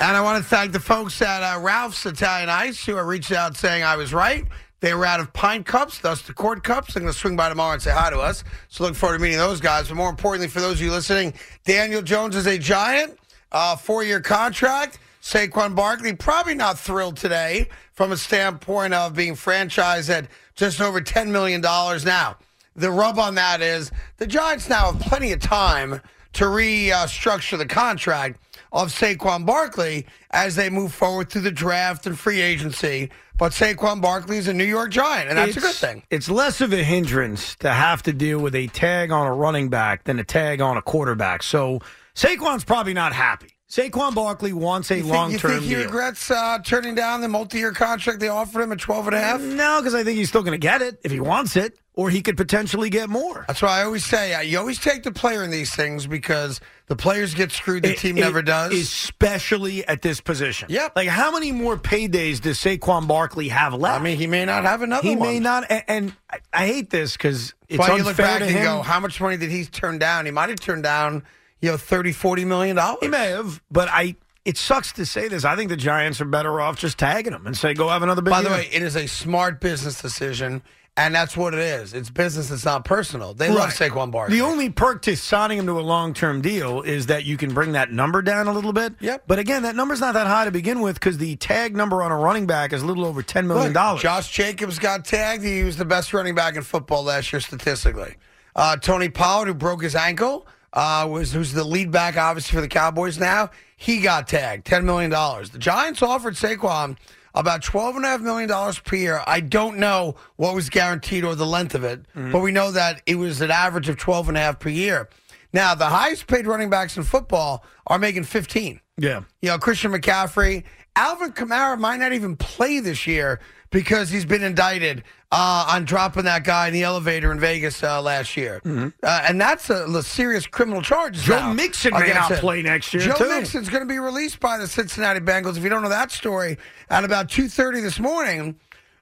And I want to thank the folks at uh, Ralph's Italian Ice who reached out saying I was right. They were out of pint cups, thus the quart cups. They're going to swing by tomorrow and say hi to us. So look forward to meeting those guys. But more importantly, for those of you listening, Daniel Jones is a giant, uh, four year contract. Saquon Barkley probably not thrilled today from a standpoint of being franchised at just over $10 million now. The rub on that is the Giants now have plenty of time to restructure the contract of Saquon Barkley as they move forward through the draft and free agency. But Saquon Barkley is a New York Giant, and that's a good thing. It's less of a hindrance to have to deal with a tag on a running back than a tag on a quarterback. So Saquon's probably not happy. Saquon Barkley wants a You think, long you think he deal. regrets uh, turning down the multi-year contract they offered him at 12 and a half? No, because I think he's still going to get it if he wants it, or he could potentially get more. That's why I always say uh, you always take the player in these things because the players get screwed, the It- team it- never does. Especially at this position. Yep. Like, how many more paydays does Saquon Barkley have left? I mean, he may not have another he one. may not. And, and I, I hate this because it's Why unfair you look back to and him. go, how much money did he turn down? He might have turned down, you know, 30, 40 million dollars. He may have, but I. It sucks to say this. I think the Giants are better off just tagging him and say, "Go have another big." By the year." way, it is a smart business decision, and that's what it is. It's business. It's not personal. They love Right. Saquon Barkley. The only perk to signing him to a long term deal is that you can bring that number down a little bit. Yep. But again, that number's not that high to begin with because the tag number on a running back is a little over ten million Look, dollars. Josh Jacobs got tagged. He was the best running back in football last year statistically. Uh, Tony Pollard, who broke his ankle, uh, was who's the lead back obviously for the Cowboys now. He got tagged ten million dollars. The Giants offered Saquon about twelve and a half million dollars per year. I don't know what was guaranteed or the length of it, but we know that it was an average of twelve and a half per year. Now the highest paid running backs in football are making fifteen. yeah. You know, Christian McCaffrey, Alvin Kamara might not even play this year because he's been indicted uh, on dropping that guy in the elevator in Vegas uh, last year, uh, and that's a, a serious criminal charge. Joe now Mixon may not play next year, Joe too. Mixon's going to be released by the Cincinnati Bengals. If you don't know that story, at about two thirty this morning.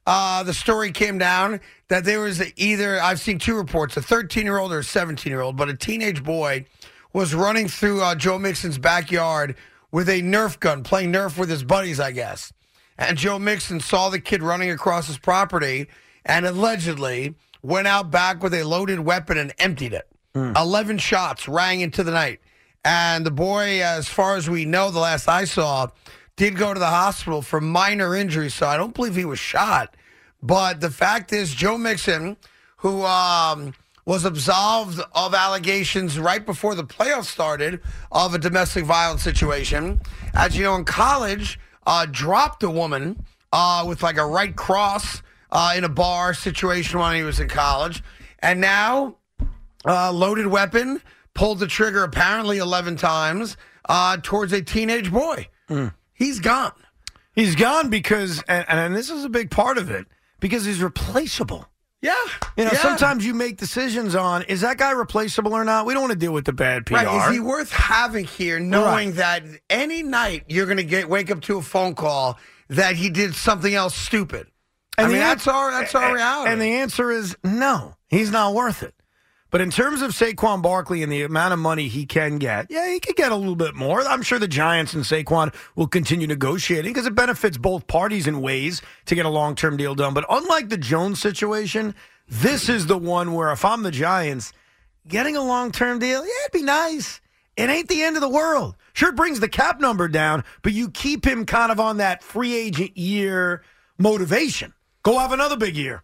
Uh, the story came down that there was either I've seen two reports, a 13 year old or a 17 year old, but a teenage boy was running through uh, Joe Mixon's backyard with a Nerf gun, playing Nerf with his buddies, I guess. And Joe Mixon saw the kid running across his property and allegedly went out back with a loaded weapon and emptied it. 11 shots rang into the night. And the boy, as far as we know, the last I saw, did go to the hospital for minor injuries. So I don't believe he was shot. But the fact is, Joe Mixon, who um, was absolved of allegations right before the playoffs started of a domestic violence situation, as you know, in college, uh, dropped a woman uh, with like a right cross uh, in a bar situation when he was in college. And now uh, loaded weapon, pulled the trigger apparently 11 times uh, towards a teenage boy. He's gone. He's gone because, and, and this is a big part of it, because he's replaceable. Yeah. You know, yeah. sometimes you make decisions on is that guy replaceable or not. We don't want to deal with the bad PR. Right. Is he worth having here knowing that any night you're going to get wake up to a phone call that he did something else stupid? I mean, that's our that's our reality. And the answer is no. He's not worth it. But in terms of Saquon Barkley and the amount of money he can get, yeah, he could get a little bit more. I'm sure the Giants and Saquon will continue negotiating because it benefits both parties in ways to get a long term deal done. But unlike the Jones situation, this is the one where if I'm the Giants, getting a long term deal, yeah, it'd be nice. It ain't the end of the world. Sure, it brings the cap number down, but you keep him kind of on that free agent year motivation. Go have another big year.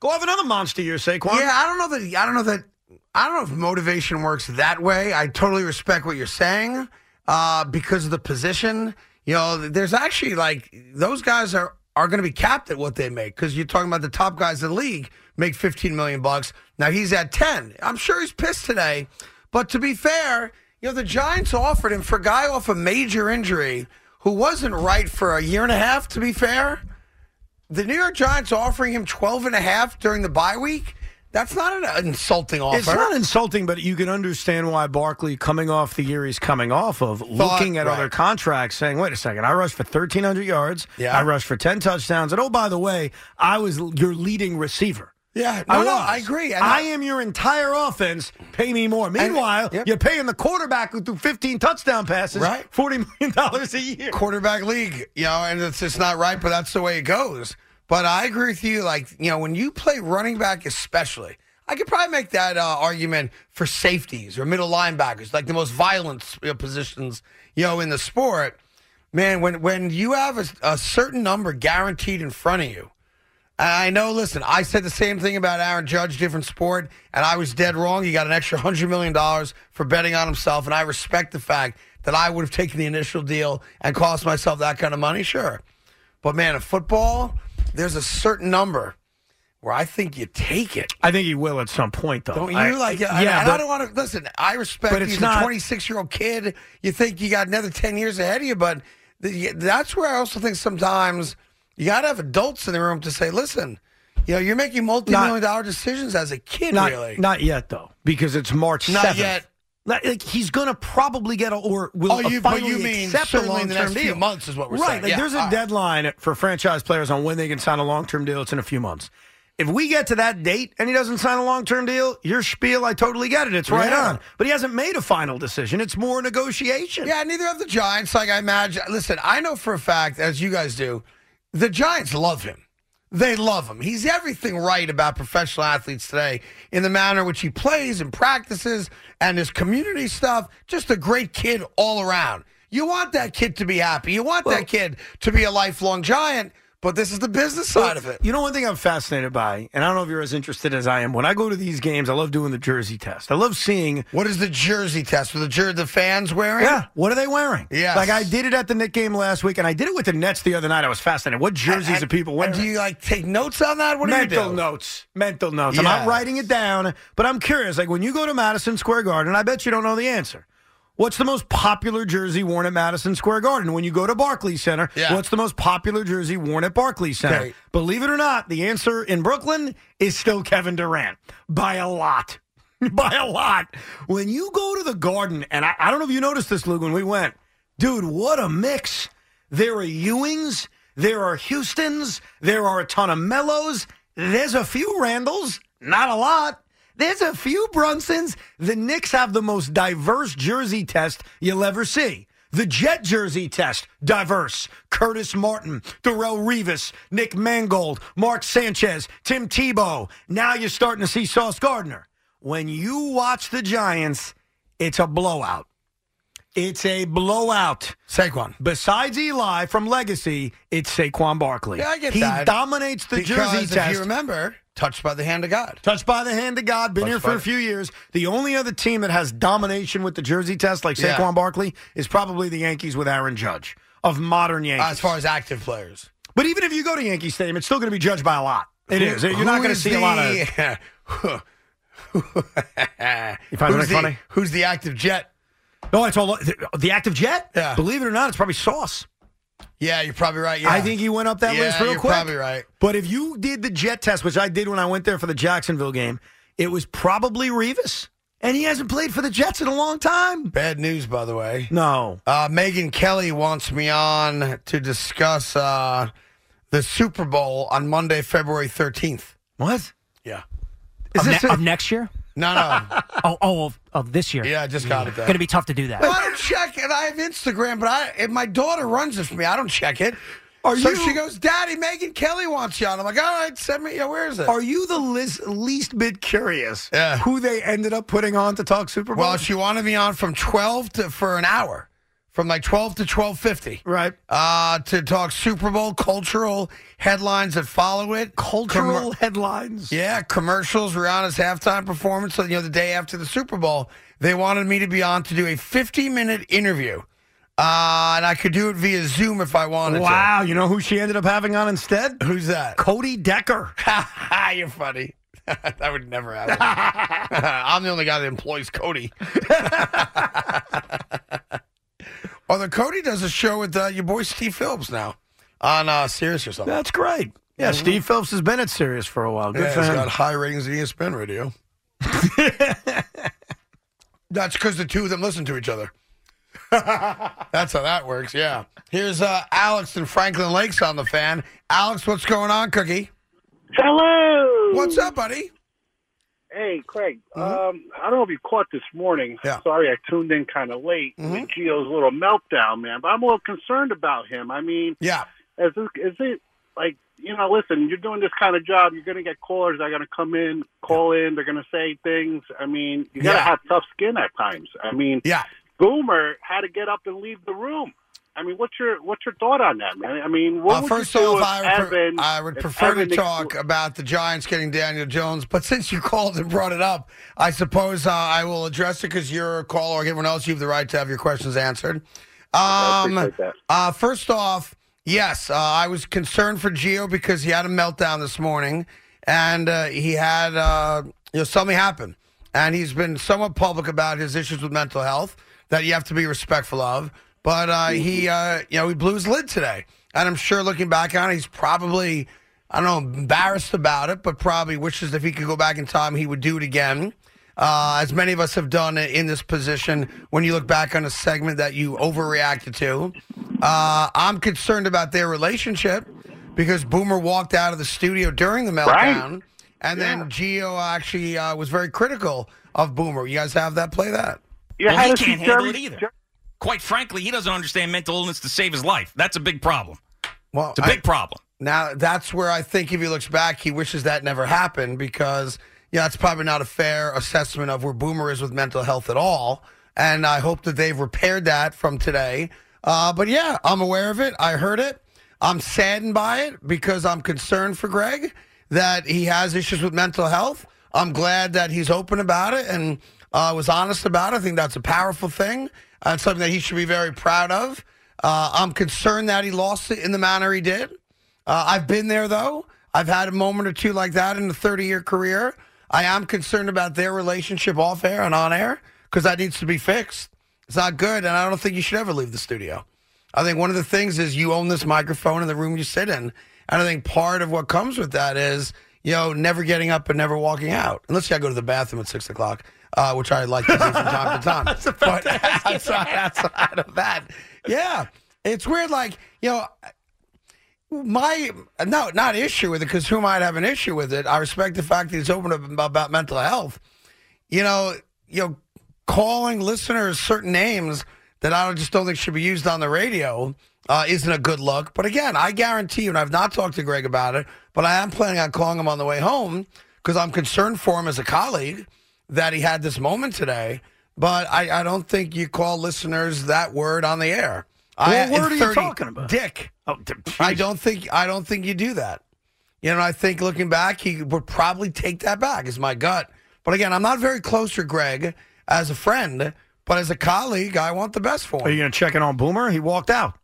Go have another monster year, Saquon. Yeah, I don't know that. I don't know that. I don't know if motivation works that way. I totally respect what you're saying uh, because of the position. You know, there's actually like those guys are are going to be capped at what they make because you're talking about the top guys in the league make 15 million bucks. Now he's at 10. I'm sure he's pissed today, but to be fair, You know, the Giants offered him for a guy off a major injury who wasn't right for a year and a half, to be fair. The New York Giants offering him 12 and a half during the bye week. That's not an insulting offer. It's not insulting, but you can understand why Barkley, coming off the year he's coming off of, looking at right. other contracts, saying, "Wait a second, I rushed for 1,300 yards. Yeah. I rushed for 10 touchdowns, and oh, by the way, I was your leading receiver." yeah, I no, no, was. I agree. And I am your entire offense. Pay me more. Meanwhile, yep. you're paying the quarterback who threw 15 touchdown passes, Right. $40 million a year. quarterback league, you know, and it's just not right, but that's the way it goes. But I agree with you. Like, you know, when you play running back, especially, I could probably make that uh, argument for safeties or middle linebackers, like the most violent you know, positions, you know, in the sport. Man, when when you have a, a certain number guaranteed in front of you, I know, listen, I said the same thing about Aaron Judge, different sport, and I was dead wrong. He got an extra $100 million for betting on himself, and I respect the fact that I would have taken the initial deal and cost myself that kind of money, sure. But man, in football, there's a certain number where I think you take it. I think he will at some point, though. Don't you I- like? Yeah, and, and but I don't want to listen. I respect But He's a 26 year old kid. You think you got another 10 years ahead of you, but the, that's where I also think sometimes you got to have adults in the room to say, listen, you know, you're making multi million dollar decisions as a kid, not, really. not yet, though, because it's March Not 7th. yet. Like, he's going to probably get a, or will Oh, you- finally you mean accept a certainly in the long-term next few deal. months is what we're right, saying. Like, Yeah, there's a right. deadline for franchise players on when they can sign a long-term deal. It's in a few months. If we get to that date and he doesn't sign a long-term deal, your spiel, I totally get it. It's right Yeah. on. But he hasn't made a final decision. It's more negotiation. Yeah, neither have the Giants. Like I imagine. Listen, I know for a fact, as you guys do, the Giants love him. They love him. He's everything right about professional athletes today in the manner in which he plays and practices and his community stuff. Just a great kid all around. You want that kid to be happy. You want Well- that kid to be a lifelong giant. But this is the business side of it. You know, one thing I'm fascinated by, and I don't know if you're as interested as I am. When I go to these games, I love doing the jersey test. I love seeing What is the jersey test? Are the jer- the fans wearing? Yeah. What are they wearing? Yeah, Like I did it at the Knick game last week, and I did it with the Nets the other night. I was fascinated. What jerseys And- are people wearing? And do you like take notes on that? What do Mental you do? notes. Mental notes. I'm not writing it down, but I'm curious. Like when you go to Madison Square Garden, I bet you don't know the answer. What's the most popular jersey worn at Madison Square Garden? When you go to Barclays Center, Yeah. what's the most popular jersey worn at Barclays Center? Okay. Believe it or not, the answer in Brooklyn is still Kevin Durant by a lot. by a lot. When you go to the Garden, and I, I don't know if you noticed this, Luke, when we went, dude, what a mix. There are Ewings, there are Houstons, there are a ton of Melos, there's a few Randalls, not a lot. There's a few Brunsons. The Knicks have the most diverse jersey test you'll ever see. The Jet jersey test, diverse. Curtis Martin, Darrelle Revis, Nick Mangold, Mark Sanchez, Tim Tebow. Now you're starting to see Sauce Gardner. When you watch the Giants, it's a blowout. It's a blowout. Saquon. Besides Eli from Legacy, it's Saquon Barkley. Yeah, I get he that. dominates the because jersey if test. you remember, touched by the hand of God. Touched by the hand of God, been Touched here for a few years. The only other team that has domination with the jersey test, like Yeah. Saquon Barkley, is probably the Yankees with Aaron Judge of modern Yankees. Uh, as far as active players. but even if you go to Yankee Stadium, it's still going to be judged by a lot. It is. You're not going to see a lot of. the- You find who's, the, funny? who's the active jet? No, it's all the, the active jet. Yeah. Believe it or not, it's probably Sauce. Yeah, you're probably right. Yeah. I think he went up that yeah, list real quick. you're quick. probably right. But if you did the jet test, which I did when I went there for the Jacksonville game, it was probably Revis, and he hasn't played for the Jets in a long time. Bad news, by the way. No. Uh, Megyn Kelly wants me on to discuss uh, the Super Bowl on Monday, February 13th. What? Yeah. Is of, this ne- a- of next year? No, no. Oh, oh, of, of this year. yeah, I just got it. Going to be tough to do that. Well, I don't check it. I have Instagram, but I if my daughter runs it for me. I don't check it. Are so you- she goes, Daddy, Megyn Kelly wants you on. I'm like, all right, send me. Yeah, where is it? Are you the least, least bit curious Yeah. who they ended up putting on to talk Super Bowl? well, she wanted me on from 12 to for an hour, from like 12 to 12:50. right. uh, to talk Super Bowl cultural headlines that follow it. Cultural Commer- headlines. yeah, commercials, Rihanna's halftime performance. So, you know, the day after the Super Bowl, they wanted me to be on to do a 50 minute interview. Uh, and I could do it via Zoom if I wanted Wow. You know who she ended up having on instead? Who's that? Cody Decker. You're funny. that would never happen. I'm the only guy that employs Cody. Although Cody does a show with uh, your boy Steve Phillips now on uh, Sirius or something. That's great. Yeah, Steve Phillips has been at Sirius for a while. Good Yeah, for he's him. got high ratings in E ESPN radio. That's because the two of them listen to each other. That's how that works. Yeah. Here's uh, Alex in Franklin Lakes on the fan. Alex, what's going on, Cookie? Hello. What's up, buddy? Hey, Craig. Um, I don't know if you caught this morning. Yeah. Sorry, I tuned in kind of late with Gio's little meltdown, man. But I'm a little concerned about him. I mean, Yeah. is this, is it like you know? Listen, you're doing this kind of job. You're going to get callers that are going to come in, call in. They're going to say things. I mean, you got to Yeah. have tough skin at times. I mean, Yeah. Boomer had to get up and leave the room. I mean, what's your what's your thought on that, man? I mean, what Uh, would first you off, I would, Evan, I would prefer to talk about the Giants getting Daniel Jones. But since you called and brought it up, I suppose uh, I will address it because you're a caller. Like everyone else, you have the right to have your questions answered. Um, appreciate that. uh, first off, yes, uh, I was concerned for Gio because he had a meltdown this morning, and uh, he had uh, you know something happen, and he's been somewhat public about his issues with mental health that you have to be respectful of. But uh, he, uh, you know, he blew his lid today, and I'm sure looking back on it, he's probably, I don't know, embarrassed about it, but probably wishes if he could go back in time, he would do it again. Uh, as many of us have done in this position when you look back on a segment that you overreacted to. Uh, I'm concerned about their relationship because Boomer walked out of the studio during the meltdown, and then Gio actually uh, was very critical of Boomer. You guys have that? Play that. Yeah, Well, how he can't handle Jerry- it either. Jer- Quite frankly, he doesn't understand mental illness to save his life. That's a big problem. Well, It's a big problem. Now that's where I think if he looks back, he wishes that never happened because yeah, it's probably not a fair assessment of where Boomer is with mental health at all. And I hope that they've repaired that from today. Uh, but yeah, I'm aware of it. I heard it. I'm saddened by it because I'm concerned for Gregg that he has issues with mental health. I'm glad that he's open about it and uh, was honest about it. I think that's a powerful thing and something that he should be very proud of. Uh, I'm concerned that he lost it in the manner he did. Uh, I've been there though. I've had a moment or two like that in a 30 year career. I am concerned about their relationship off air and on air because that needs to be fixed. It's not good, and I don't think you should ever leave the studio. I think one of the things is you own this microphone in the room you sit in, and I think part of what comes with that is you know never getting up and never walking out, unless you got to go to the bathroom at six o'clock, uh, which I like to do from time to time. That's but outside, outside of that, yeah, it's weird. Like you know, my no, not issue with it because who might have an issue with it? I respect the fact that he's open up about mental health. You know, you know, calling listeners certain names that I just don't think should be used on the radio uh, isn't a good look. But again, I guarantee you, and I've not talked to Gregg about it, but I am planning on calling him on the way home because I'm concerned for him as a colleague that he had this moment today. But I, I don't think you call listeners that word on the air. I, What in word are you talking about? Dick. Oh, I don't think I don't think you do that. You know, I think looking back, he would probably take that back. Is my gut. But again, I'm not very close to Gregg as a friend, but as a colleague, I want the best for him. Are you going to check in on Boomer? He walked out.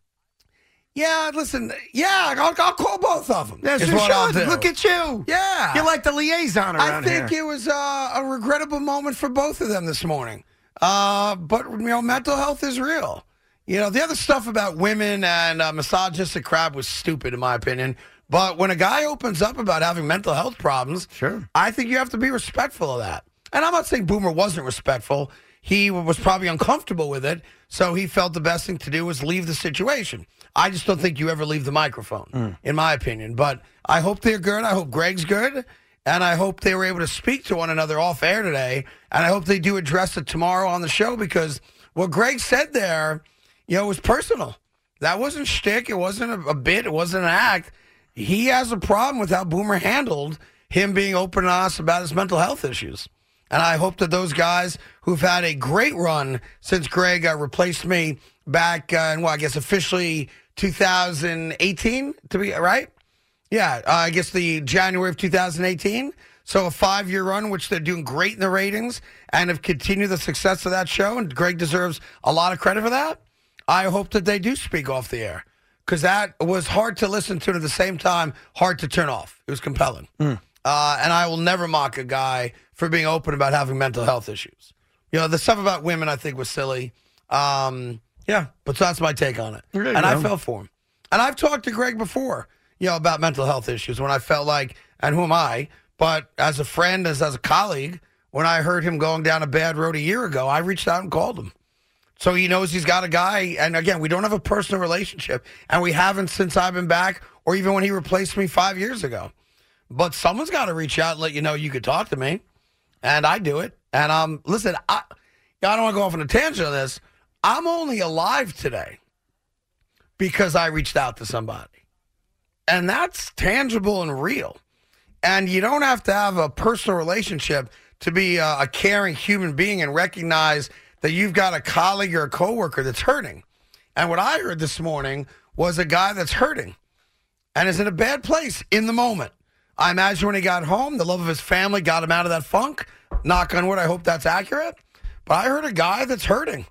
Yeah, listen. Yeah, I'll, I'll call both of them. Yes, you should. do. Look at you. Yeah. You're like the liaison I think here. it was uh, a regrettable moment for both of them this morning. Uh, but you know, mental health is real. You know, the other stuff about women and uh, misogynistic crap was stupid, in my opinion. But when a guy opens up about having mental health problems, Sure. I think you have to be respectful of that. And I'm not saying Boomer wasn't respectful. He was probably uncomfortable with it, so he felt the best thing to do was leave the situation. I just don't think you ever leave the microphone, mm. in my opinion. But I hope they're good. I hope Gregg's good. And I hope they were able to speak to one another off air today. And I hope they do address it tomorrow on the show because what Gregg said there, you know, was personal. That wasn't shtick. It wasn't a, a bit. It wasn't an act. He has a problem with how Boomer handled him being open and honest about his mental health issues. And I hope that those guys who've had a great run since Gregg uh, replaced me back uh, in, well, I guess officially 2018, to be right? Yeah, uh, I guess the January of 2018. So a five year run, which they're doing great in the ratings and have continued the success of that show. And Gregg deserves a lot of credit for that. I hope that they do speak off the air because that was hard to listen to and at the same time hard to turn off. It was compelling. Uh, uh, and I will never mock a guy for being open about having mental health issues. You know, the stuff about women I think was silly. Um, yeah, but so that's my take on it. And I go. fell for him. And I've talked to Gregg before, you know, about mental health issues when I felt like, and who am I? But as a friend, as, as a colleague, when I heard him going down a bad road a year ago, I reached out and called him. So he knows he's got a guy. And again, we don't have a personal relationship, and we haven't since I've been back, or even when he replaced me five years ago. But someone's got to reach out and let you know you could talk to me, and I do it. And um, listen, I, I don't want to go off on a tangent on this. I'm only alive today because I reached out to somebody, and that's tangible and real. And you don't have to have a personal relationship to be a, a caring human being and recognize that you've got a colleague or a coworker that's hurting. And what I heard this morning was a guy that's hurting and is in a bad place in the moment. I imagine when he got home, the love of his family got him out of that funk. Knock on wood, I hope that's accurate. But I heard a guy that's hurting.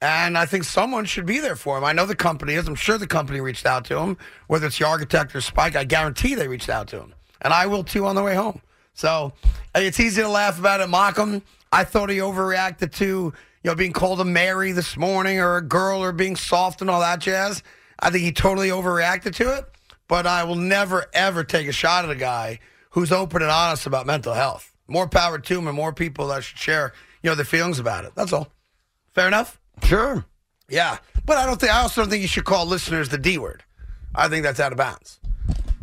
And I think someone should be there for him. I know the company is. I'm sure the company reached out to him, whether it's the architect or Spike. I guarantee they reached out to him. And I will too on the way home. So it's easy to laugh about it, mock him. I thought he overreacted to, you know, being called a Mary this morning or a girl or being soft and all that jazz. I think he totally overreacted to it. But I will never, ever take a shot at a guy who's open and honest about mental health. More power to him and more people that should share, you know, their feelings about it. That's all. Fair enough? Sure. Yeah. But I don't think I also don't think you should call listeners the D word. I think that's out of bounds.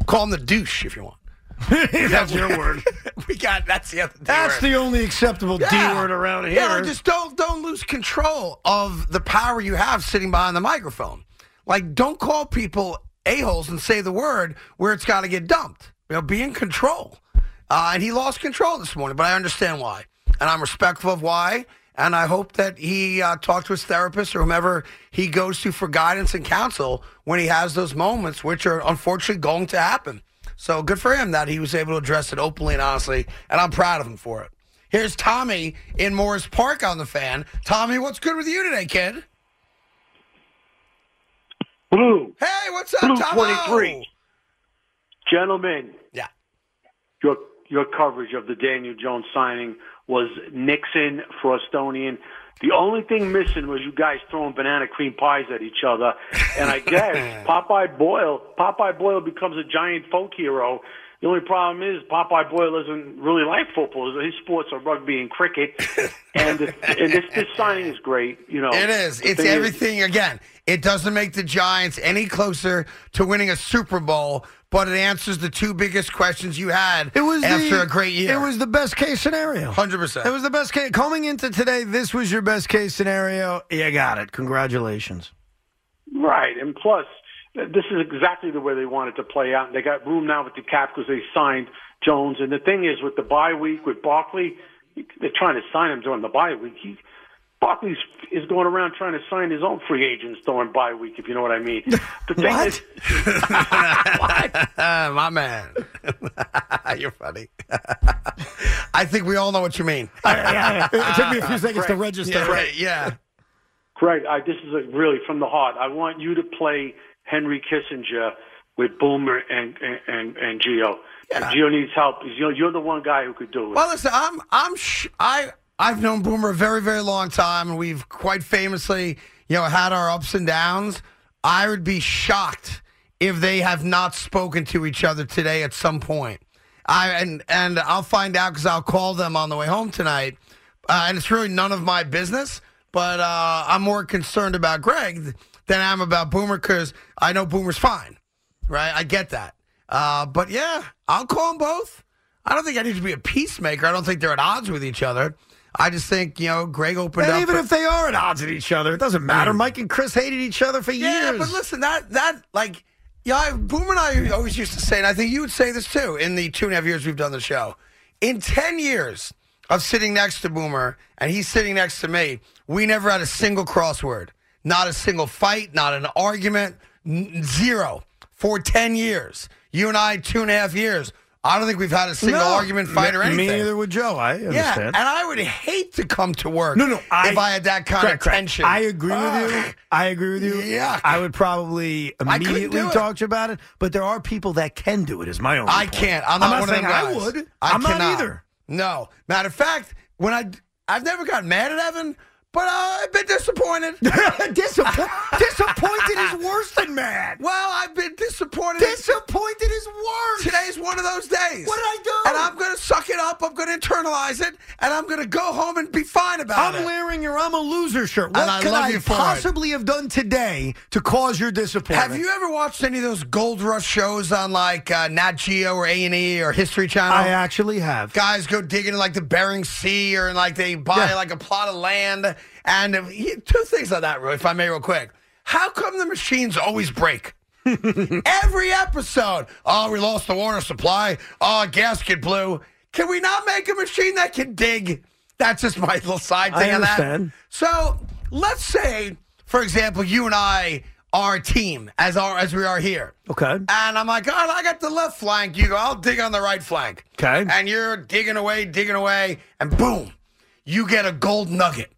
Call them the douche if you want. That's your word. we got that's the other That's word. the only acceptable Yeah. D word around here. Yeah, just don't don't lose control of the power you have sitting behind the microphone. Like, don't call people a holes and say the word where it's got to get dumped. You know, be in control. Uh, and he lost control this morning, but I understand why, and I'm respectful of why. And I hope that he uh, talked to his therapist or whomever he goes to for guidance and counsel when he has those moments, which are unfortunately going to happen. So good for him that he was able to address it openly and honestly, and I'm proud of him for it. Here's Tommy in Morris Park on the fan. Tommy, what's good with you today, kid? Blue, Hey, what's up, Blue Tommy? 23. gentlemen, Yeah. your your coverage of the Daniel Jones signing was Nixon, Frostonian. The only thing missing was you guys throwing banana cream pies at each other. And I guess Popeye Boyle, Popeye Boyle becomes a giant folk hero. The only problem is Popeye Boyle doesn't really like football. His sports are rugby and cricket. And, and this this signing is great. You know, It is. It's thing everything. Again, it doesn't make the Giants any closer to winning a Super Bowl, but it answers the two biggest questions you had It was after the, a great year. It was the best case scenario. 100%. It was the best case. Coming into today, this was your best case scenario. You got it. Congratulations. Right, and plus, this is exactly the way they wanted to play out. And they got room now with the cap because they signed Jones. And the thing is, with the bye week with Barkley, they're trying to sign him during the bye week. He, Barkley is going around trying to sign his own free agents during bye week, if you know what I mean. The thing What? is, Ah, my man. You're funny. I think we all know what you mean. yeah, yeah. it took me a few seconds to register. Yeah, right. Yeah. Craig, I, this is a, really from the heart. I want you to play Henry Kissinger with Boomer and and and, and Gio. Yeah. Gio needs help. You're, you're the one guy who could do it. Well, listen, I'm I'm sh- I I've known Boomer a very very long time, and we've quite famously, you know, had our ups and downs. I would be shocked if they have not spoken to each other today at some point. I and and I'll find out because I'll call them on the way home tonight, uh, and it's really none of my business. But uh, I'm more concerned about Gregg than I'm about Boomer because I know Boomer's fine, right? I get that. Uh, but yeah, I'll call them both. I don't think I need to be a peacemaker. I don't think they're at odds with each other. I just think you know Gregg opened up. And up. even for- if they are at odds with each other, it doesn't matter. Mm. Mike and Chris hated each other for yeah, years. Yeah, but listen, that that like yeah, I, Boomer and I always used to say, and I think you would say this too. In the two and a half years we've done the show, in ten years of sitting next to Boomer and he's sitting next to me, we never had a single crossword, not a single fight, not an argument, n- zero for ten years. You and I, two and a half years, I don't think we've had a single No. argument, fight, or anything. Me neither would Joe. I Yeah, understand. and I would hate to come to work. No, no. if I had that kind Correct, of correct. tension. I agree with you. I agree with you. Yuck. I would probably immediately talk to you about it. But there are people that can do it. Is my own. I can't. I'm not, one saying of them I would. I am not either. No. Matter of fact, when I I've never got mad at Evan, but uh, I've been disappointed. Disappo- disappointed is worse than mad. well, I've been disappointed. Disappointed is worse. Today's one of those days. What did I do? And I'm going to suck it up. I'm going to internalize it, and I'm going to go home and be fine about it. I'm wearing your "I'm a loser" shirt. What And I could love I you for it. possibly have done today to cause your disappointment? Have you ever watched any of those Gold Rush shows on like uh, Nat Geo or A and E or History Channel? I actually have. guys go digging in like the Bering Sea or like they buy Yeah. like a plot of land. And he- two things on that, if I may, real quick. How come the machines always break? Every episode. Oh, we lost the water supply. Oh, gasket blew. Can we not make a machine that can dig? That's just my little side I thing on that. understand. So let's say, for example, you and I are a team as our as we are here. Okay. And I'm like, oh, I got the left flank. You go, I'll dig on the right flank. Okay. And you're digging away, digging away, and boom, you get a gold nugget.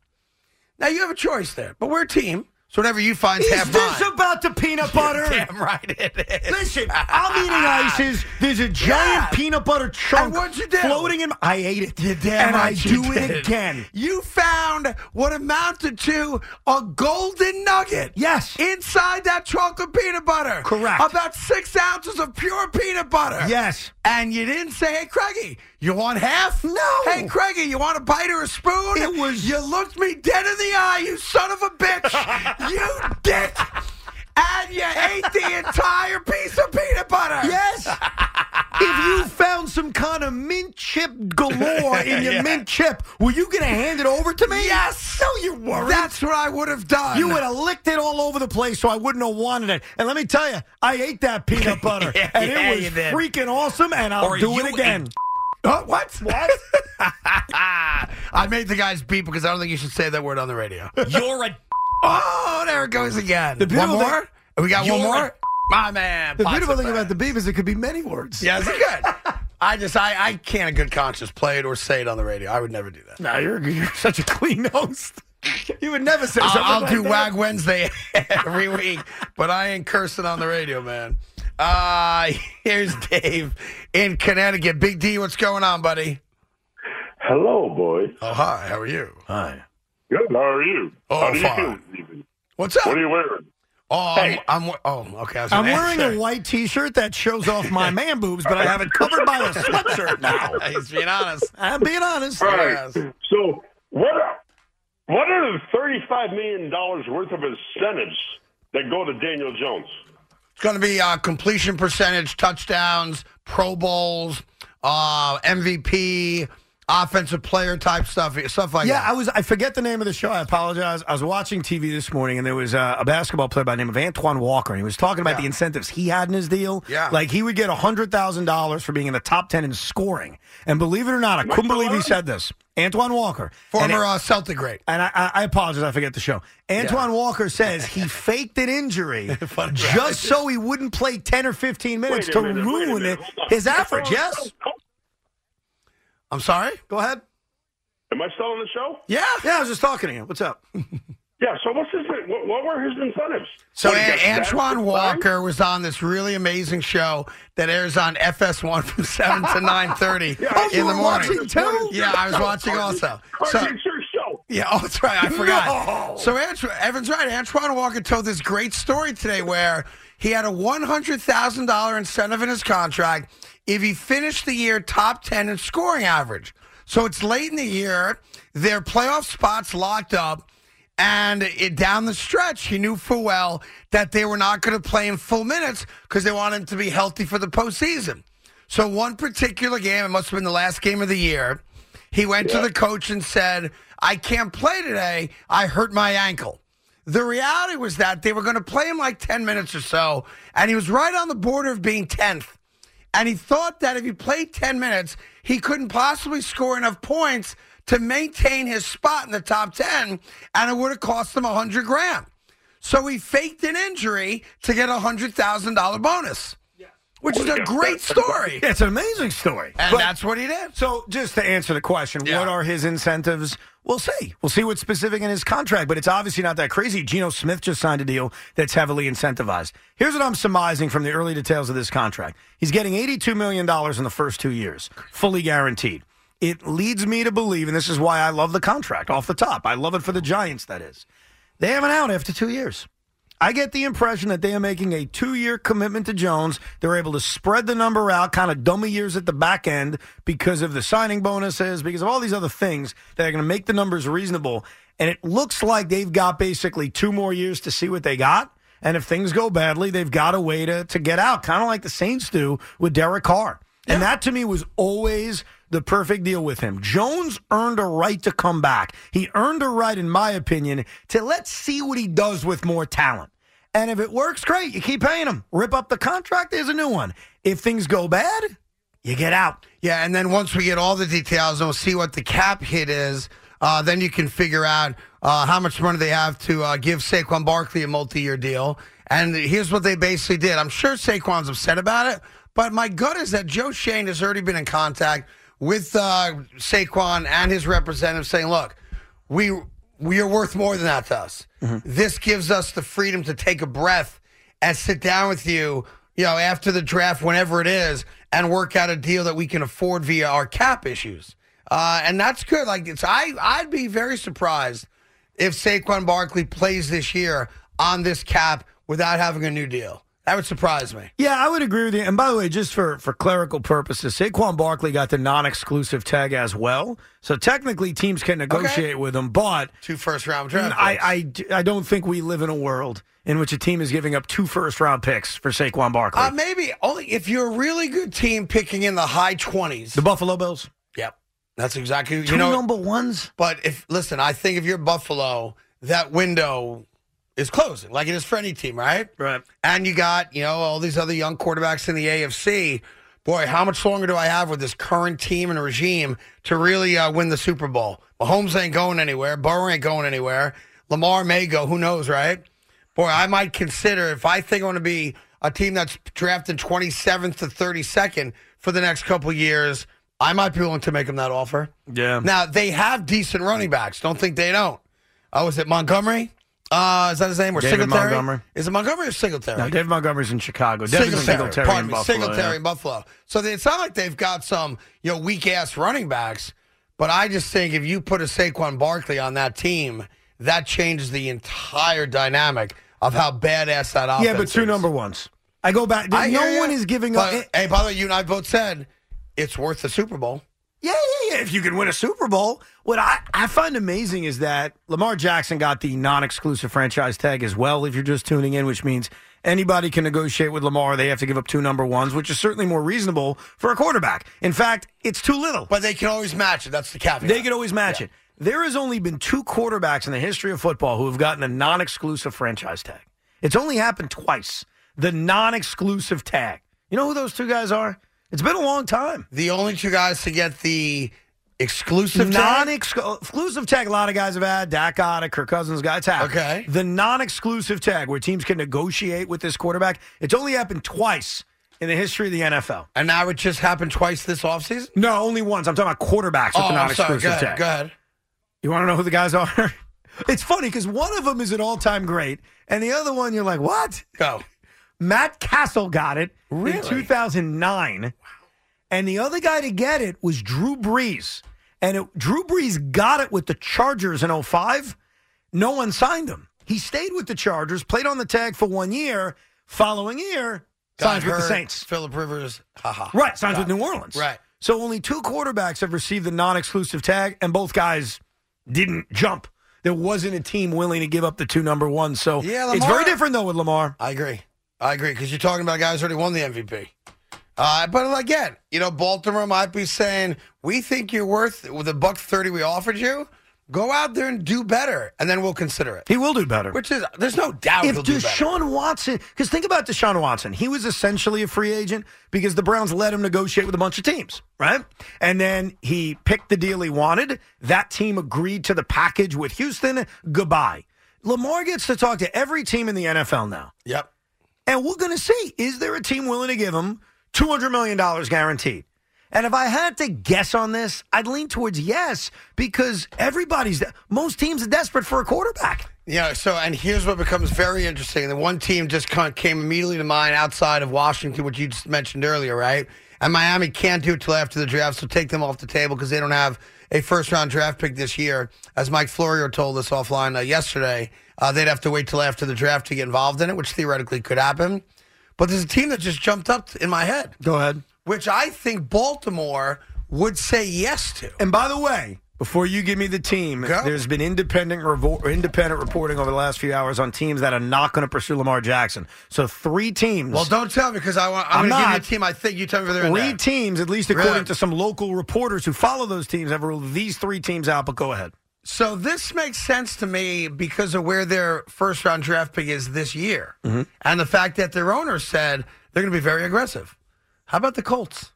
Now you have a choice there, but we're a team, so whatever you find, Is half this mine. about the peanut butter? Damn right it is. Listen, I'm eating ices. There's a giant Yeah. peanut butter chunk what'd you do? floating in. I ate it. You damn and I right you do it again. You found what amounted to a golden nugget. Yes. Inside that chunk of peanut butter. Correct. About six ounces of pure peanut butter. Yes. And you didn't say, hey, Craigie, you want half? No. Hey, Craigie, you want a bite or a spoon? It was- You looked me dead in the eye, you son of a bitch. you dick. And you ate the entire piece of peanut butter. Yes. if you found some kind of mint chip galore in your Yeah. mint chip, were you going to hand it over to me? Yes. No, you weren't. That's what I would have done. you would have licked it all over the place, so I wouldn't have wanted it. And let me tell you, I ate that peanut butter, Yeah, and yeah, it was freaking awesome. And I'll Or do it again. Oh, what? What? I made the guys beep because I don't think you should say that word on the radio. You're a oh, there it goes again. The one more? thing- we got one more? My man. The beautiful thing fat. about the beep is it could be many words. Yeah, it's good. I just, I, I can't in good conscience play it or say it on the radio. I would never do that. No, you're, you're such a clean host. You would never say something I'll, I'll like do that. Wag Wednesday every week, but I ain't cursing on the radio, man. Uh, here's Dave in Connecticut. Big D, what's going on, buddy? Hello, boys. Oh, hi. How are you? Hi. Good. How are you? Oh, How do you fine. feel this? What's up? What are you wearing? Oh, I'm, I'm, oh, okay. I was I'm gonna wearing answer. a white T-shirt that shows off my man boobs, but I have it covered by a sweatshirt now. He's being honest. I'm being honest. All right. Yes. So, what are, what are the $35 million worth of incentives that go to Daniel Jones? It's going to be uh, completion percentage, touchdowns, Pro Bowls, uh, MVP, offensive player type stuff, stuff like Yeah, that. I was. I forget the name of the show. I apologize. I was watching TV this morning, and there was uh, a basketball player by the name of Antoine Walker, and he was talking about Yeah. the incentives he had in his deal. Yeah. like he would get hundred thousand dollars for being in the top ten in scoring. And believe it or not, I couldn't believe he said this. Antoine Walker, Former it- uh, Celtic great. and I, I, I apologize, I forget the show. Antoine Walker says he faked an injury just so he wouldn't play 10 or 15 minutes to minute, ruin it, his average. Yes? I'm sorry? Go ahead. Am I still on the show? Yeah. Yeah, I was just talking to you. What's up? Yeah. So, what's his? What, what were his incentives? So What, he got An- Antoine Walker was on this really amazing show that airs on FS1 from 7 to 9.30 Oh, you in the morning. too? Yeah, I was watching also. So, Cardi, it's your show. Yeah, oh, that's right. I forgot. No. So Ant- Evan's right. Antoine Walker told this great story today where he had a $100,000 incentive in his contract if he finished the year top 10 in scoring average. So it's late in the year. Their playoff spots locked up. And it, down the stretch, he knew full well that they were not going to play him full minutes because they wanted him to be healthy for the postseason. So one particular game, it must have been the last game of the year, he went to the coach and said, I can't play today. I hurt my ankle. The reality was that they were going to play him like 10 minutes or so, and he was right on the border of being 10th. And he thought that if he played 10 minutes, he couldn't possibly score enough points to maintain his spot in the top 10, and it would have cost him 100 grand. So he faked an injury to get a $100,000 bonus. which is a great story. Yeah, it's an amazing story. And But- that's what he did. So, just to answer the question, Yeah. what are his incentives? We'll see. We'll see what's specific in his contract, but it's obviously not that crazy. Geno Smith just signed a deal that's heavily incentivized. Here's what I'm surmising from the early details of this contract he's getting $82 million in the first two years, fully guaranteed. It leads me to believe, and this is why I love the contract off the top. I love it for the Giants, that is. They have an out after two years. I get the impression that they are making a two year commitment to Jones. They're able to spread the number out, kind of dummy years at the back end because of the signing bonuses, because of all these other things that are going to make the numbers reasonable. And it looks like they've got basically two more years to see what they got. And if things go badly, they've got a way to, to get out, kind of like the Saints do with Derek Carr. And that to me was always the perfect deal with him. Jones earned a right to come back. He earned a right, in my opinion, to let's see what he does with more talent. And if it works, great. You keep paying him. Rip up the contract, there's a new one. If things go bad, you get out. Yeah, and then once we get all the details and we'll see what the cap hit is, uh, then you can figure out uh, how much money they have to uh, give Saquon Barkley a multi-year deal. And here's what they basically did. I'm sure Saquon's upset about it, but my gut is that Joe Schoen has already been in contact with uh, Saquon and his representative, saying, "Look, we we are worth more than that to us. This gives us the freedom to take a breath and sit down with you, you know, after the draft, whenever it is, and work out a deal that we can afford via our cap issues. Uh, and that's good. Like it's, I, I'd be very surprised if Saquon Barkley plays this year on this cap without having a new deal. That would surprise me. Yeah, I would agree with you. And by the way, just for, for clerical purposes, Saquon Barkley got the non exclusive tag as well. So technically, teams can negotiate with him, but Two first round draft. I. I, I don't think we live in a world in which a team is giving up two first round picks for Saquon Barkley. uh, maybe only if you're a really good team picking in the high twenties. the Buffalo Bills? Yep, that's exactly. Two You know, number ones? But if listen, I think if you're Buffalo, that window is closing, like it is for any team, right? Right. And you got you know all these other young quarterbacks in the AFC. Boy, how much longer do I have with this current team and regime to really uh, win the Super Bowl? Mahomes ain't going anywhere. Burrow ain't going anywhere. Lamar may go. Who knows, right? Boy, I might consider if I think I'm going to be a team that's drafted 27th to 32nd for the next couple years. I might be willing to make them that offer. Yeah. Now they have decent running backs. Don't think they don't. Oh, is it Montgomery? Uh, is that his name? Or David Singletary? Montgomery. Is it Montgomery or Singletary? No, David Montgomery's in Chicago. Devin Singletary, Singletary, pardon in me, Buffalo. Singletary yeah. in Buffalo. So they, it's not like they've got some you know weak ass running backs, but I just think if you put a Saquon Barkley on that team, that changes the entire dynamic of how badass that offense. Yeah, but two is. number ones. I go back. I no one is giving But, up. Hey, by the way, you and I both said it's worth the Super Bowl. Yeah, yeah, yeah. If you can win a Super Bowl, what I, I find amazing is that Lamar Jackson got the non exclusive franchise tag as well, if you're just tuning in, which means anybody can negotiate with Lamar. They have to give up two number ones, which is certainly more reasonable for a quarterback. In fact, it's too little. But they can always match it. That's the caveat. They could always match it. There has only been two quarterbacks in the history of football who have gotten a non exclusive franchise tag. It's only happened twice. The non exclusive tag. You know who those two guys are? It's been a long time. The only two guys to get the exclusive Non tag? exclusive tag, a lot of guys have had. Dak got it, Kirk Cousins got happened. Okay. The non exclusive tag, where teams can negotiate with this quarterback, it's only happened twice in the history of the NFL. And now it just happened twice this offseason? No, only once. I'm talking about quarterbacks with Oh, the non I'm sorry. exclusive Go ahead. tag. Go ahead. You want to know who the guys are? it's funny because one of them is an all time great, and the other one, you're like, what? Go. Matt Cassel got it in Really? 2009. And the other guy to get it was Drew Brees. And it, Drew Brees got it with the Chargers in 05. No one signed him. He stayed with the Chargers, played on the tag for one year. Following year, signs with the. Saints. Philip Rivers. Haha. Right, signs with it. New Orleans. Right. So only two quarterbacks have received the non-exclusive tag, and both guys didn't jump. There wasn't a team willing to give up the two number ones. So Yeah, it's very different though with Lamar. I agree. I agree because you're talking about guys who already won the MVP. Uh, but again, you know, Baltimore might be saying, "We think you're worth with the buck thirty we offered you. Go out there and do better, and then we'll consider it." He will do better. Which is, there's no doubt if. Deshaun Watson, because think about Deshaun Watson, he was essentially a free agent because the Browns let him negotiate with a bunch of teams, right? And then he picked the deal he wanted. That team agreed to the package with Houston. Goodbye. Lamar gets to talk to every team in the NFL now. Yep. And we're going to see is there a team willing to give him $200 million guaranteed. And if I had to guess on this, I'd lean towards yes because everybody's, most teams are desperate for a quarterback. Yeah, so and here's what becomes very interesting. The one team just came immediately to mind outside of Washington, which you just mentioned earlier, right? And Miami can't do it till after the draft, so take them off the table because they don't have a first round draft pick this year. As Mike Florio told us offline uh, yesterday, uh, they'd have to wait till after the draft to get involved in it, which theoretically could happen. But there's a team that just jumped up in my head, Go ahead. which I think Baltimore would say yes to. And by the way, before you give me the team, Go. there's been independent revo- independent reporting over the last few hours on teams that are not going to pursue Lamar Jackson. So three teams. Well, don't tell me because I want. I'm, I'm going to give you a team. I think you tell me they're three teams, at least according Really? to some local reporters who follow those teams, have ruled these three teams out. But go ahead. So this makes sense to me because of where their first round draft pick is this year, Mm-hmm. and the fact that their owner said they're going to be very aggressive. How about the Colts?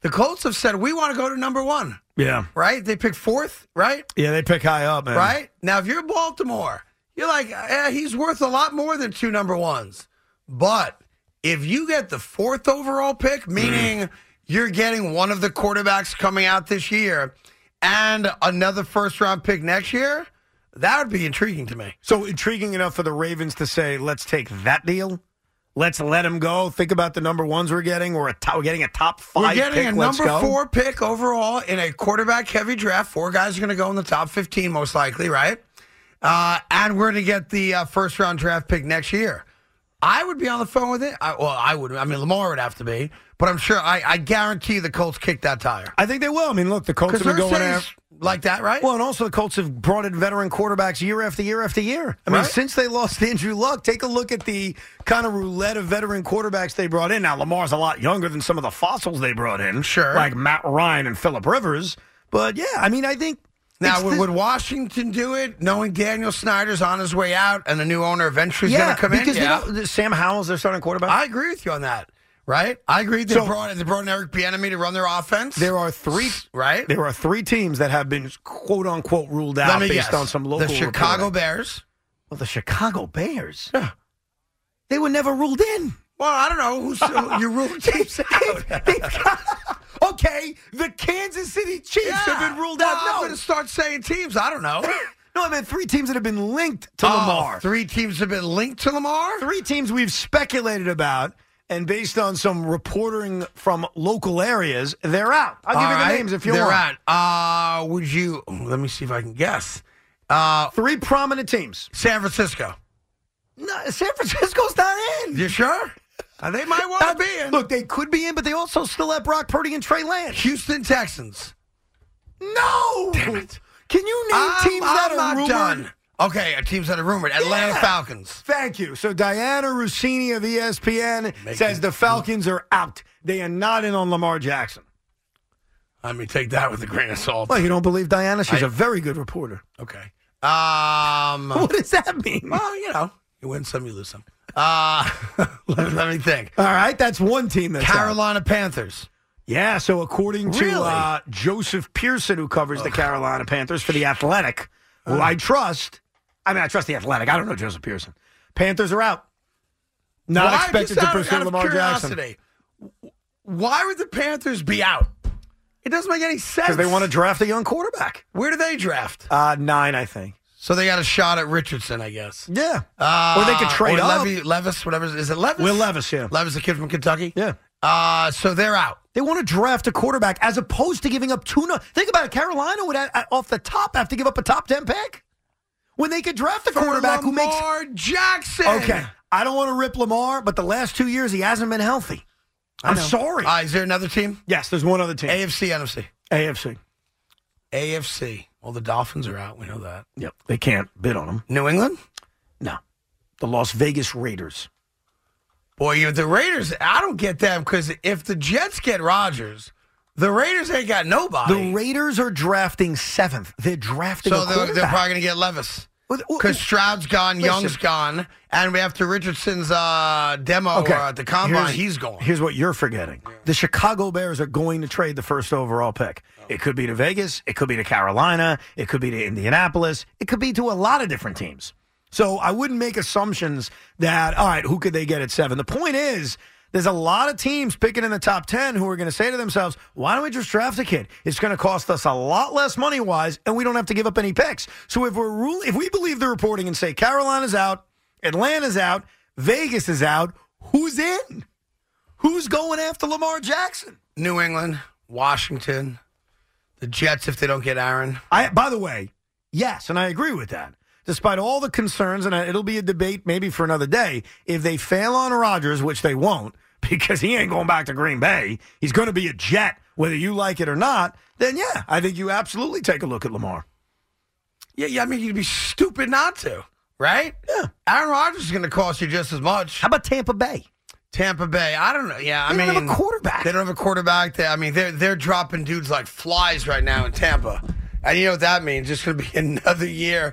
The Colts have said we want to go to number one. Yeah, Right? They pick fourth. Right? yeah, they pick high up, man. Right? Now, if you're Baltimore, you're like, eh, he's worth a lot more than two number ones. But if you get the fourth overall pick, meaning you're getting one of the quarterbacks coming out this year and another first round pick next year, that would be intriguing to me. So intriguing enough for the Ravens to say, let's take that deal. Let's let him go. Think about the number ones we're getting. We're, a top, we're getting a top 5 We're getting pick. a Let's number go. four pick overall in a quarterback heavy draft. Four guys are going to go in the top 15, most likely, right? Uh, and we're going to get the uh, first round draft pick next year. I would be on the phone with it. I, well, I would. I mean, Lamar would have to be, but I'm sure. I, I guarantee the Colts kick that tire I think they will. I mean, look, the Colts have been going after. like that, right? Well, and also the Colts have brought in veteran quarterbacks year after year after year. I mean, Right. since they lost Andrew Luck, take a look at the kind of roulette of veteran quarterbacks they brought in. Now, Lamar's a lot younger than some of the fossils they brought in, Sure. like Matt Ryan and Philip Rivers. But yeah, I mean, I think now, would, the- would Washington do it, knowing Daniel Snyder's on his way out and the new owner eventually is yeah, going to come in? because they Yeah. Sam Howell's their starting quarterback. I agree with you on that. Right? I agree. They So- brought they brought in Eric Bieniemy to run their offense. there are three right. There are three teams that have been quote unquote ruled out based guess. on some local the Chicago reporting. Bears. Well, the Chicago Bears. Yeah. They were never ruled in. Well, I don't know who's you ruled teams out. They've got- okay, the Kansas City Chiefs have been ruled Well, out. I'm No, going to start saying teams. I don't know. no, I mean three teams that have been linked to Oh, Lamar. Three teams have been linked to Lamar. Three teams we've speculated about, and based on some reporting from local areas, they're out. I'll give All you the right, names if you want. They're out. Uh, would you? Let me see if I can guess. Uh, Three prominent teams. San Francisco. No, San Francisco's not in. You sure? Uh, they might want to be in. Look, they could be in, but they also still have Brock Purdy and Trey Lance. Houston Texans. No. Damn it. Can you name I'm, teams that I'm are not rumored? done. Okay, teams that are rumored. Atlanta Yeah. Falcons. Thank you. So Dianna Russini of ESPN Make says it- the Falcons are out. They are not in on Lamar Jackson. Let me take that with a grain of salt. Well, you don't believe Diana? She's I- a very good reporter. Okay. Um. What does that mean? Well, you know, you win some, you lose some. Uh, let, let me think. All right, that's one team that's out. Carolina Panthers. Yeah, so according to Really? uh, Joseph Person, who covers the Carolina Panthers for the Athletic, who I trust. I mean, I trust the Athletic. I don't know Joseph Person. Panthers are out. Not Why- expected to out pursue out of Lamar Jackson Why would the Panthers be out? It doesn't make any sense. because they want to draft a young quarterback. Where do they draft? Uh, nine, I think. So they got a shot at Richardson, I guess. Yeah. Uh, Or they could trade or up. Levy, Levis, whatever. Is it Levis? Will Levis, yeah. Levis, the kid from Kentucky. Yeah. Uh, so they're out. They want to draft a quarterback as opposed to giving up two. No- Think about it. Carolina would, off the top, have to give up a top 10 pick when they could draft a quarterback who makes. Lamar Jackson. Okay. I don't want to rip Lamar, but the last two years he hasn't been healthy. I'm sorry. Uh, is there another team? yes, there's one other team. AFC, NFC. AFC. AFC. Well, the Dolphins are out. We know that. Yep. They can't bid on them. New England? No. The Las Vegas Raiders. Boy, you the Raiders, I don't get them because if the Jets get Rodgers, the Raiders ain't got nobody. The Raiders are drafting seventh. They're drafting so a they're, they're probably going to get Levis. Because Stroud's gone, Listen. Young's gone, and we have to Richardson's uh, demo uh, at the combine. Here's- He's gone. Here's what you're forgetting: the Chicago Bears are going to trade the first overall pick. It could be to Vegas, it could be to Carolina, it could be to Indianapolis, it could be to a lot of different teams. So I wouldn't make assumptions that all right, who could they get at seven? The point is There's a lot of teams picking in the top 10 who are going to say to themselves, why don't we just draft a kid? It's going to cost us a lot less money wise, and we don't have to give up any picks. So if we're rule, if we believe the reporting and say Carolina's out, Atlanta's out, Vegas is out, who's in? Who's going after Lamar Jackson? New England, Washington, the Jets if they don't get Aaron. I, by the way, yes, and I agree with that. Despite all the concerns, and it'll be a debate maybe for another day, if they fail on Rodgers, which they won't, because he ain't going back to Green Bay, he's going to be a Jet, whether you like it or not, then yeah, I think you absolutely take a look at Lamar. Yeah, yeah. I mean, you'd be stupid not to, right? Yeah. Aaron Rodgers is going to cost you just as much. How about Tampa Bay? Tampa Bay. I don't know. Yeah, I They mean, don't have a quarterback. They don't have a quarterback. They, I mean, they're they're dropping dudes like flies right now in Tampa, and you know what that means? It's going to be another year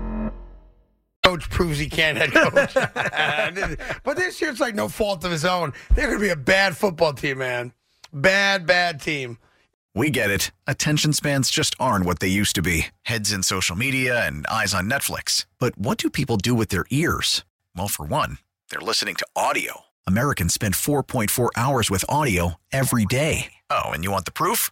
coach proves he can't head coach. but this year it's like no fault of his own. They're going to be a bad football team, man. Bad, bad team. We get it. Attention spans just aren't what they used to be heads in social media and eyes on Netflix. But what do people do with their ears? Well, for one, they're listening to audio. Americans spend 4.4 hours with audio every day. Oh, and you want the proof?